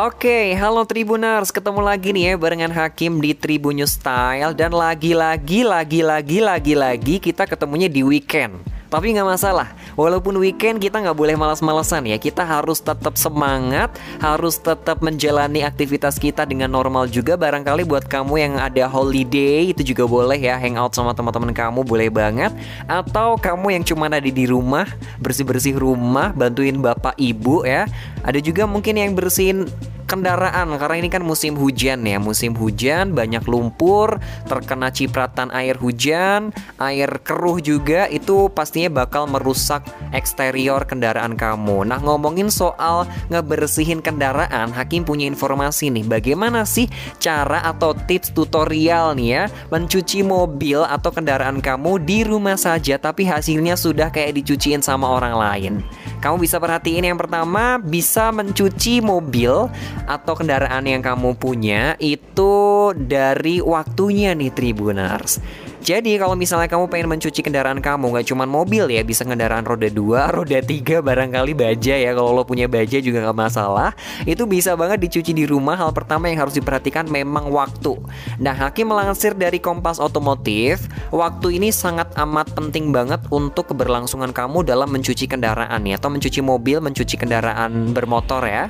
Oke, halo Tribuners, ketemu lagi nih ya barengan Hakim di Tribun News Style dan lagi-lagi, lagi-lagi, lagi-lagi kita ketemunya di weekend. Tapi nggak masalah, walaupun weekend kita nggak boleh malas-malesan ya. Kita harus tetap semangat, harus tetap menjalani aktivitas kita dengan normal juga. Barangkali buat kamu yang ada holiday itu juga boleh ya, hangout sama teman-teman kamu boleh banget. Atau kamu yang cuma ada di rumah, bersih-bersih rumah, bantuin bapak ibu ya. Ada juga mungkin yang bersihin kendaraan karena ini kan musim hujan ya. Musim hujan banyak lumpur terkena cipratan air hujan air keruh juga itu pastinya bakal merusak eksterior kendaraan kamu. Nah ngomongin soal ngebersihin kendaraan Hakim punya informasi nih. Bagaimana sih cara atau tips tutorial nih ya mencuci mobil atau kendaraan kamu di rumah saja tapi hasilnya sudah kayak dicuciin sama orang lain? Kamu bisa perhatiin yang pertama bisa mencuci mobil atau kendaraan yang kamu punya itu dari waktunya nih Tribuners. Jadi kalau misalnya kamu pengen mencuci kendaraan kamu nggak cuma mobil ya, bisa kendaraan roda 2, roda 3 barangkali baja ya. Kalau lo punya baja juga nggak masalah. Itu bisa banget dicuci di rumah. Hal pertama yang harus diperhatikan memang waktu. Nah, Hakim melansir dari Kompas Otomotif, waktu ini sangat amat penting banget untuk keberlangsungan kamu dalam mencuci kendaraan ya atau mencuci mobil, mencuci kendaraan bermotor ya.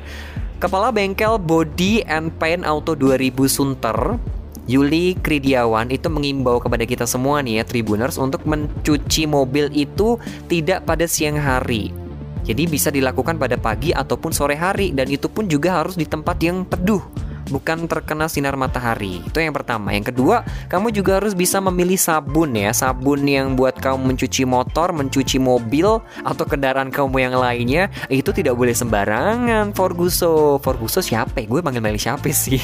Kepala Bengkel Body and Paint Auto 2000 Sunter Yuli Kridiawan itu mengimbau kepada kita semua nih ya Tribuners untuk mencuci mobil itu tidak pada siang hari. Jadi bisa dilakukan pada pagi ataupun sore hari dan itu pun juga harus di tempat yang teduh bukan terkena sinar matahari. Itu yang pertama. Yang kedua, kamu juga harus bisa memilih sabun ya. Sabun yang buat kamu mencuci motor, mencuci mobil atau kendaraan kamu yang lainnya itu tidak boleh sembarangan. Forguso, Forguso siapa? Ya? Gue panggil Meli siapa sih?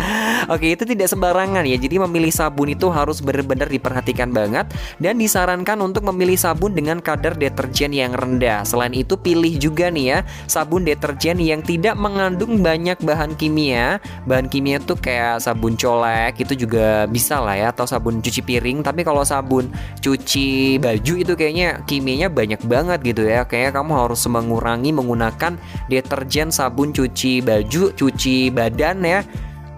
Oke, itu tidak sembarangan ya. Jadi memilih sabun itu harus benar-benar diperhatikan banget dan disarankan untuk memilih sabun dengan kadar deterjen yang rendah. Selain itu pilih juga nih ya sabun deterjen yang tidak mengandung banyak bahan kimia bahan kimia tuh kayak sabun colek itu juga bisa lah ya atau sabun cuci piring. Tapi kalau sabun cuci baju itu kayaknya kimianya banyak banget gitu ya. Kayaknya kamu harus mengurangi menggunakan deterjen sabun cuci baju cuci badan ya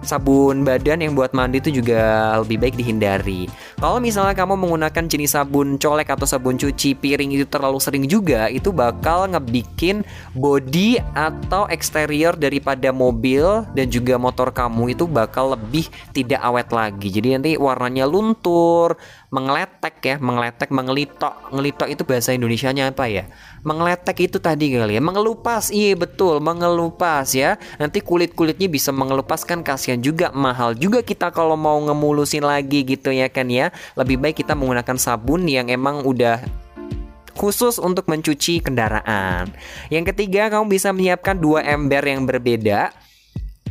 sabun badan yang buat mandi itu juga lebih baik dihindari. Kalau misalnya kamu menggunakan jenis sabun colek atau sabun cuci piring itu terlalu sering juga, itu bakal ngebikin body atau eksterior daripada mobil dan juga motor kamu itu bakal lebih tidak awet lagi. Jadi nanti warnanya luntur, mengeletek ya, mengeletek, mengelitok. Ngelitok itu bahasa Indonesianya apa ya? Mengeletek itu tadi kali ya, mengelupas. Iya betul, mengelupas ya. Nanti kulit-kulitnya bisa mengelupas kan kasihan juga mahal juga kita kalau mau ngemulusin lagi gitu ya kan ya. Lebih baik kita menggunakan sabun yang emang udah khusus untuk mencuci kendaraan. Yang ketiga, kamu bisa menyiapkan dua ember yang berbeda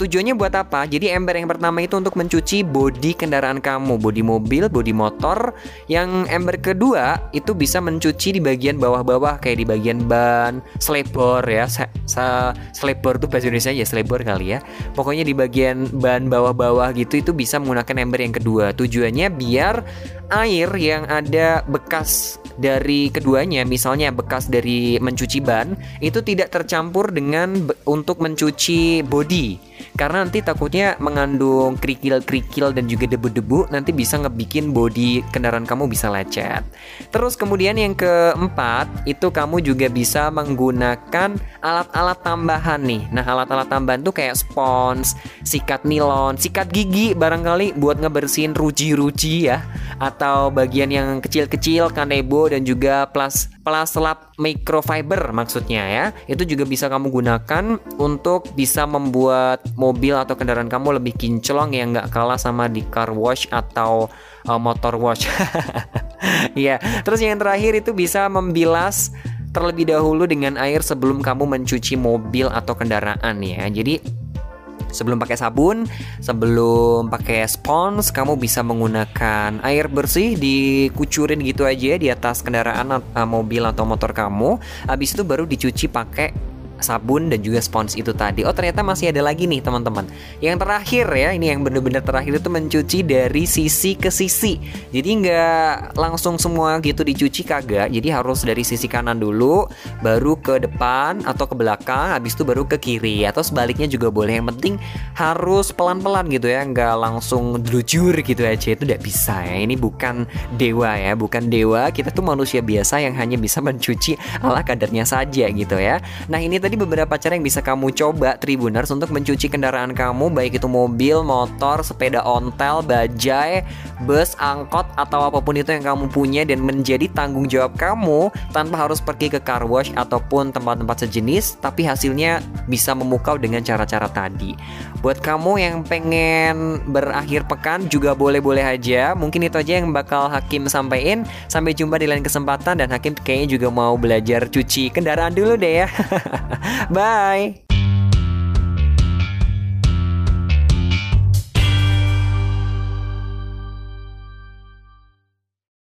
Tujuannya buat apa? Jadi ember yang pertama itu untuk mencuci bodi kendaraan kamu, bodi mobil, bodi motor. Yang ember kedua itu bisa mencuci di bagian bawah-bawah kayak di bagian ban, selebor ya. Selebor tuh bahasa Indonesia ya selebor kali ya. Pokoknya di bagian ban bawah-bawah gitu itu bisa menggunakan ember yang kedua. Tujuannya biar air yang ada bekas dari keduanya, misalnya bekas dari mencuci ban, itu tidak tercampur dengan untuk mencuci bodi karena nanti takutnya mengandung kerikil-kerikil dan juga debu-debu nanti bisa ngebikin bodi kendaraan kamu bisa lecet. Terus kemudian yang keempat itu kamu juga bisa menggunakan alat-alat tambahan nih. Nah alat-alat tambahan tuh kayak spons, sikat nilon, sikat gigi barangkali buat ngebersihin ruji-ruji ya atau bagian yang kecil-kecil kanebo dan juga plus plus lap microfiber maksudnya ya. Itu juga bisa kamu gunakan untuk bisa membuat mobil atau kendaraan kamu lebih kinclong yang nggak kalah sama di car wash atau uh, motor wash. Ya terus yang terakhir itu bisa membilas terlebih dahulu dengan air sebelum kamu mencuci mobil atau kendaraan ya. Jadi Sebelum pakai sabun, sebelum pakai spons, kamu bisa menggunakan air bersih dikucurin gitu aja di atas kendaraan uh, mobil atau motor kamu. Habis itu baru dicuci pakai sabun dan juga spons itu tadi. Oh ternyata masih ada lagi nih teman-teman. Yang terakhir ya, ini yang bener-bener terakhir itu mencuci dari sisi ke sisi. Jadi nggak langsung semua gitu dicuci kagak. Jadi harus dari sisi kanan dulu, baru ke depan atau ke belakang, habis itu baru ke kiri atau sebaliknya juga boleh. Yang penting harus pelan-pelan gitu ya, nggak langsung lujur gitu aja itu tidak bisa ya. Ini bukan dewa ya, bukan dewa. Kita tuh manusia biasa yang hanya bisa mencuci ala kadarnya saja gitu ya. Nah ini tadi beberapa cara yang bisa kamu coba Tribuners untuk mencuci kendaraan kamu baik itu mobil, motor, sepeda ontel, bajai, bus, angkot atau apa pun itu yang kamu punya dan menjadi tanggung jawab kamu tanpa harus pergi ke car wash ataupun tempat-tempat sejenis tapi hasilnya bisa memukau dengan cara-cara tadi. Buat kamu yang pengen berakhir pekan juga boleh-boleh aja. Mungkin itu aja yang bakal Hakim sampaikan. Sampai jumpa di lain kesempatan dan Hakim kayaknya juga mau belajar cuci kendaraan dulu deh ya. Bye.